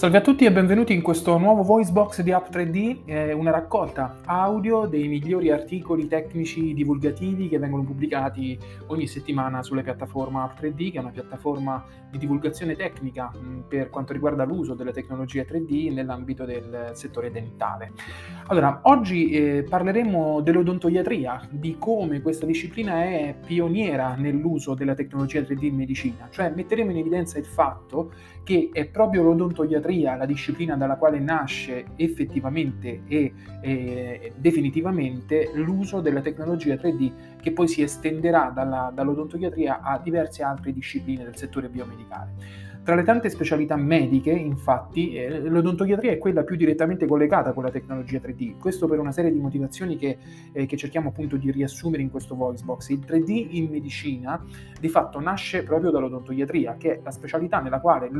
Salve a tutti e benvenuti in questo nuovo voice box di App 3D, eh, una raccolta audio dei migliori articoli tecnici divulgativi che vengono pubblicati ogni settimana sulla piattaforma App 3D, che è una piattaforma di divulgazione tecnica mh, per quanto riguarda l'uso delle tecnologie 3D nell'ambito del settore dentale. Allora, oggi eh, parleremo dell'odontoiatria, di come questa disciplina è pioniera nell'uso della tecnologia 3D in medicina, cioè metteremo in evidenza il fatto che è proprio l'odontoiatria psichiatria, la disciplina dalla quale nasce effettivamente e eh, definitivamente l'uso della tecnologia 3D che poi si estenderà dalla, dall'odontoiatria a diverse altre discipline del settore biomedicale. Tra le tante specialità mediche, infatti, eh, l'odontoiatria è quella più direttamente collegata con la tecnologia 3D. Questo per una serie di motivazioni che, eh, che cerchiamo appunto di riassumere in questo voice box. Il 3D in medicina di fatto nasce proprio dall'odontoiatria, che è la specialità nella quale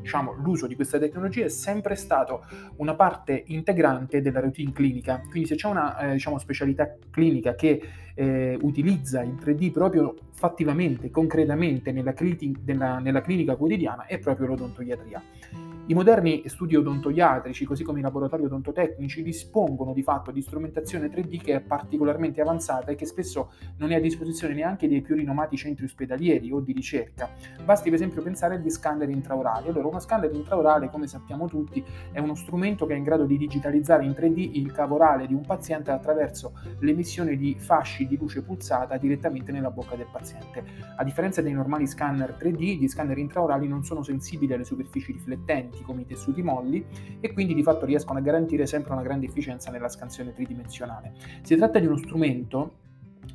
diciamo, l'uso di questa tecnologia è sempre stato una parte integrante della routine clinica. Quindi se c'è una eh, diciamo, specialità clinica che eh, utilizza il 3D proprio fattivamente, concretamente nella, cliti- nella, nella clinica quotidiana è proprio l'odontoiatria. I moderni studi odontoiatrici, così come i laboratori odontotecnici, dispongono di fatto di strumentazione 3D che è particolarmente avanzata e che spesso non è a disposizione neanche dei più rinomati centri ospedalieri o di ricerca. Basti per esempio pensare agli scanner intraorali. Allora, uno scanner intraorale, come sappiamo tutti, è uno strumento che è in grado di digitalizzare in 3D il cavo orale di un paziente attraverso l'emissione di fasci di luce pulsata direttamente nella bocca del paziente. A differenza dei normali scanner 3D, gli scanner intraorali non sono sensibili alle superfici riflettenti tessuti come i tessuti molli e quindi di fatto riescono a garantire sempre una grande efficienza nella scansione tridimensionale. Si tratta di uno strumento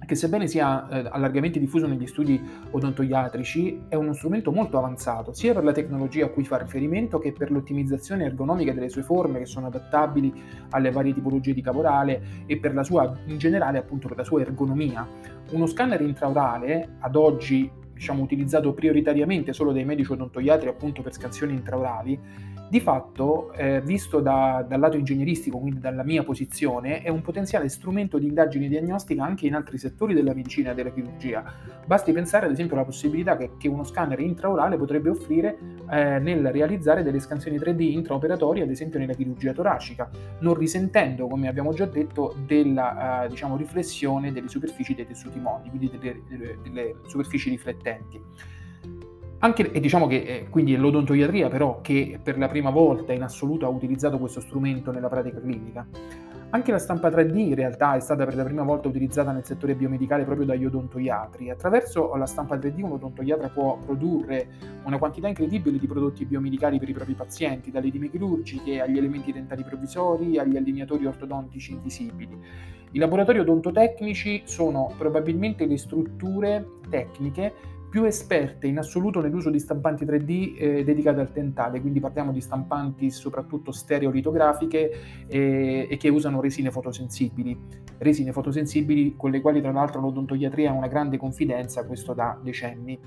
che sebbene sia eh, largamente diffuso negli studi odontoiatrici, è uno strumento molto avanzato, sia per la tecnologia a cui fa riferimento che per l'ottimizzazione ergonomica delle sue forme, che sono adattabili alle varie tipologie di cavorale e per la sua, in generale, appunto per la sua ergonomia. Uno scanner intraorale, ad oggi diciamo, utilizzato prioritariamente solo dai medici odontoiatri appunto per scansioni intraorali, di fatto, eh, visto da, dal lato ingegneristico, quindi dalla mia posizione, è un potenziale strumento di indagine diagnostica anche in altri settori della medicina e della chirurgia. Basti pensare ad esempio alla possibilità che, che uno scanner intraorale potrebbe offrire eh, nel realizzare delle scansioni 3D intraoperatorie, ad esempio nella chirurgia toracica, non risentendo, come abbiamo già detto, della eh, diciamo, riflessione delle superfici dei tessuti molli, quindi delle, delle superfici riflettenti. Anche, e diciamo che eh, quindi è l'odontoiatria però che per la prima volta in assoluto ha utilizzato questo strumento nella pratica clinica. Anche la stampa 3D in realtà è stata per la prima volta utilizzata nel settore biomedicale proprio dagli odontoiatri. Attraverso la stampa 3D un odontoiatra può produrre una quantità incredibile di prodotti biomedicali per i propri pazienti, dalle lime chirurgiche agli elementi dentali provvisori agli allineatori ortodontici invisibili. I laboratori odontotecnici sono probabilmente le strutture tecniche più esperte in assoluto nell'uso di stampanti 3D eh, dedicate al dentale, quindi parliamo di stampanti soprattutto stereolitografiche eh, e che usano resine fotosensibili, resine fotosensibili con le quali tra l'altro l'odontoiatria ha una grande confidenza, questo da decenni.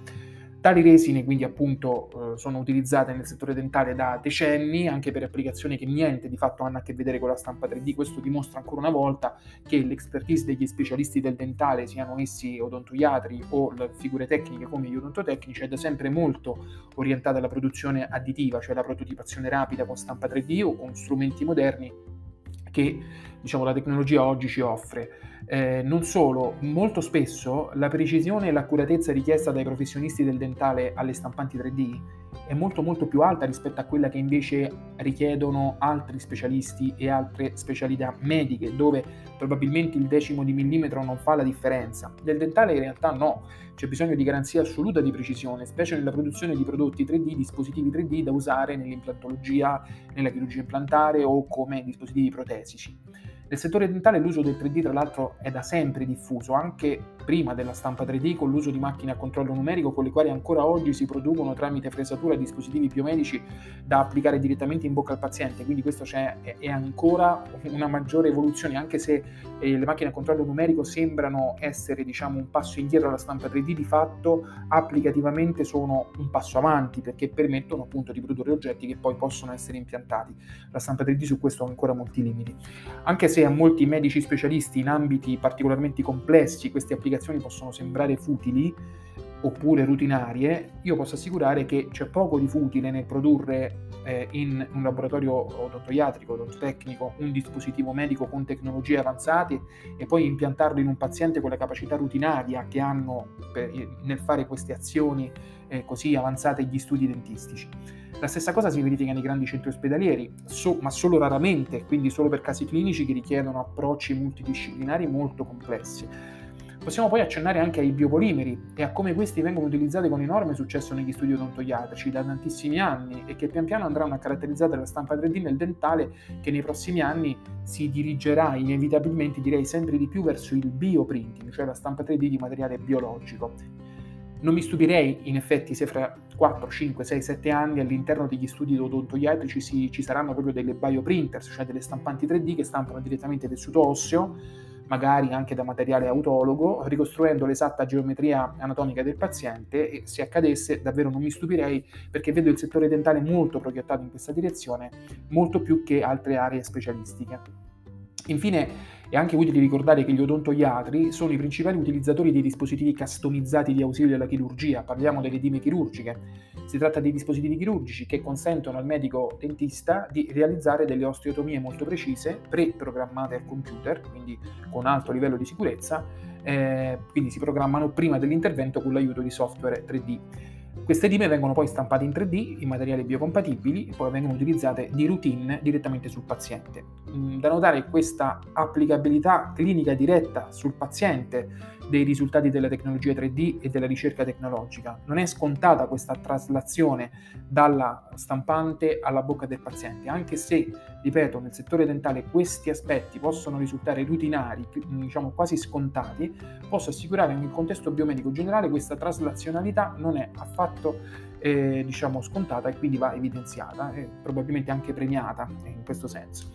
Tali resine quindi appunto eh, sono utilizzate nel settore dentale da decenni, anche per applicazioni che niente di fatto hanno a che vedere con la stampa 3D. Questo dimostra ancora una volta che l'expertise degli specialisti del dentale, siano essi odontoiatri o figure tecniche come gli odontotecnici, è da sempre molto orientata alla produzione additiva, cioè la prototipazione rapida con stampa 3D o con strumenti moderni che diciamo, la tecnologia oggi ci offre. Eh, non solo, molto spesso la precisione e l'accuratezza richiesta dai professionisti del dentale alle stampanti 3D è molto molto più alta rispetto a quella che invece richiedono altri specialisti e altre specialità mediche, dove probabilmente il decimo di millimetro non fa la differenza. Nel dentale in realtà no, c'è bisogno di garanzia assoluta di precisione, specie nella produzione di prodotti 3D, dispositivi 3D da usare nell'implantologia, nella chirurgia implantare o come dispositivi protesici. Nel settore dentale l'uso del 3D tra l'altro è da sempre diffuso, anche prima della stampa 3D con l'uso di macchine a controllo numerico con le quali ancora oggi si producono tramite fresatura dispositivi biomedici da applicare direttamente in bocca al paziente, quindi questo è ancora una maggiore evoluzione, anche se eh, le macchine a controllo numerico sembrano essere diciamo, un passo indietro alla stampa 3D, di fatto applicativamente sono un passo avanti perché permettono appunto di produrre oggetti che poi possono essere impiantati. La stampa 3D su questo ha ancora molti limiti. Anche se se a molti medici specialisti in ambiti particolarmente complessi queste applicazioni possono sembrare futili, oppure rutinarie, io posso assicurare che c'è poco di futile nel produrre eh, in un laboratorio odontoiatrico, odontotecnico, un dispositivo medico con tecnologie avanzate e poi impiantarlo in un paziente con la capacità rutinaria che hanno per, nel fare queste azioni eh, così avanzate gli studi dentistici. La stessa cosa si verifica nei grandi centri ospedalieri, so, ma solo raramente, quindi solo per casi clinici che richiedono approcci multidisciplinari molto complessi. Possiamo poi accennare anche ai biopolimeri e a come questi vengono utilizzati con enorme successo negli studi odontoiatrici da tantissimi anni e che pian piano andranno a caratterizzare la stampa 3D nel dentale che nei prossimi anni si dirigerà inevitabilmente, direi sempre di più, verso il bioprinting, cioè la stampa 3D di materiale biologico. Non mi stupirei, in effetti, se fra 4, 5, 6, 7 anni all'interno degli studi odontoiatrici ci, saranno proprio delle bioprinters, cioè delle stampanti 3D che stampano direttamente tessuto osseo magari anche da materiale autologo, ricostruendo l'esatta geometria anatomica del paziente e se accadesse davvero non mi stupirei perché vedo il settore dentale molto proiettato in questa direzione, molto più che altre aree specialistiche. Infine è anche utile ricordare che gli odontoiatri sono i principali utilizzatori dei dispositivi customizzati di ausilio alla chirurgia, parliamo delle dime chirurgiche. Si tratta di dispositivi chirurgici che consentono al medico dentista di realizzare delle osteotomie molto precise, pre-programmate al computer, quindi con alto livello di sicurezza, eh, quindi si programmano prima dell'intervento con l'aiuto di software 3D. Queste dime vengono poi stampate in 3D in materiali biocompatibili e poi vengono utilizzate di routine direttamente sul paziente. Mm, da notare questa applicabilità clinica diretta sul paziente dei risultati della tecnologia 3D e della ricerca tecnologica. Non è scontata questa traslazione dalla stampante alla bocca del paziente, anche se, ripeto, nel settore dentale questi aspetti possono risultare rutinari, diciamo quasi scontati, posso assicurare che nel contesto biomedico generale questa traslazionalità non è affatto eh, diciamo scontata e quindi va evidenziata e probabilmente anche premiata in questo senso.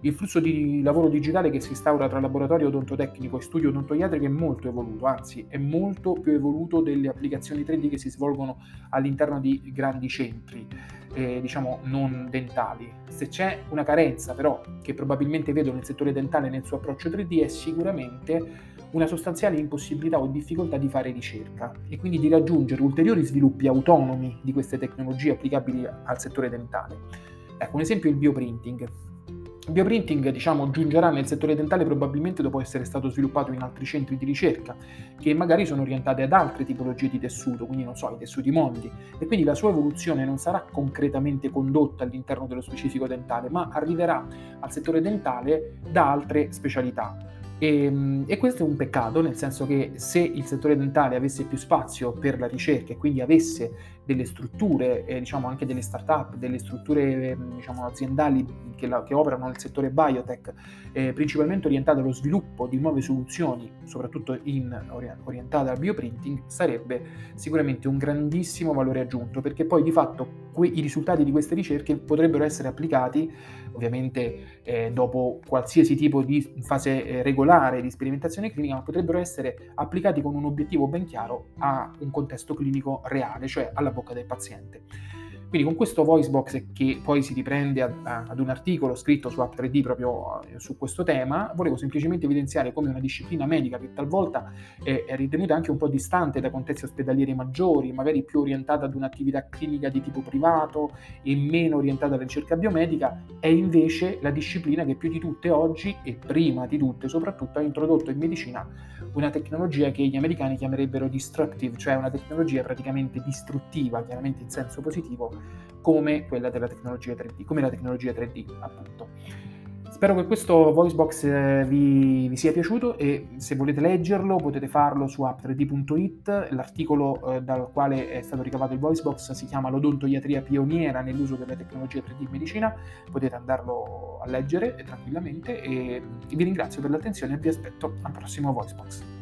Il flusso di lavoro digitale che si instaura tra laboratorio odontotecnico e studio odontoiatrico è molto evoluto, anzi è molto più evoluto delle applicazioni 3D che si svolgono all'interno di grandi centri, eh, diciamo non dentali. Se c'è una carenza però che probabilmente vedo nel settore dentale nel suo approccio 3D è sicuramente una sostanziale impossibilità o difficoltà di fare ricerca e quindi di raggiungere ulteriori sviluppi autonomi di queste tecnologie applicabili al settore dentale. Ecco, un esempio è il bioprinting. Bioprinting diciamo, giungerà nel settore dentale probabilmente dopo essere stato sviluppato in altri centri di ricerca, che magari sono orientati ad altre tipologie di tessuto, quindi non so, i tessuti mondi, e quindi la sua evoluzione non sarà concretamente condotta all'interno dello specifico dentale, ma arriverà al settore dentale da altre specialità. E, ehm, e, questo è un peccato, nel senso che se il settore dentale avesse più spazio per la ricerca e quindi avesse delle strutture, eh, diciamo anche delle start-up, delle strutture eh, diciamo, aziendali che, la, che, operano nel settore biotech, eh, principalmente orientate allo sviluppo di nuove soluzioni, soprattutto in, orientate al bioprinting, sarebbe sicuramente un grandissimo valore aggiunto, perché poi di fatto que- i risultati di queste ricerche potrebbero essere applicati, ovviamente eh, dopo qualsiasi tipo di fase eh, regolare di sperimentazione clinica, ma potrebbero essere applicati con un obiettivo ben chiaro a un contesto clinico reale, cioè alla bocca del paziente. Quindi con questo voice box che poi si riprende ad, ad un articolo scritto su App3D proprio eh, su questo tema, volevo semplicemente evidenziare come una disciplina medica che talvolta è, è ritenuta anche un po' distante da contesti ospedalieri maggiori, magari più orientata ad un'attività clinica di tipo privato e meno orientata alla ricerca biomedica, è invece la disciplina che più di tutte oggi e prima di tutte soprattutto ha introdotto in medicina una tecnologia che gli americani chiamerebbero destructive, cioè una tecnologia praticamente distruttiva, chiaramente in senso positivo, come quella della tecnologia 3D, come la tecnologia 3D appunto. Spero che questo voicebox eh, vi, vi, sia piaciuto e se volete leggerlo potete farlo su app3d.it. L'articolo eh, dal quale è stato ricavato il voicebox si chiama L'odontoiatria pioniera nell'uso della tecnologia 3D in medicina. Potete andarlo a leggere tranquillamente e vi ringrazio per l'attenzione e vi aspetto al prossimo voicebox.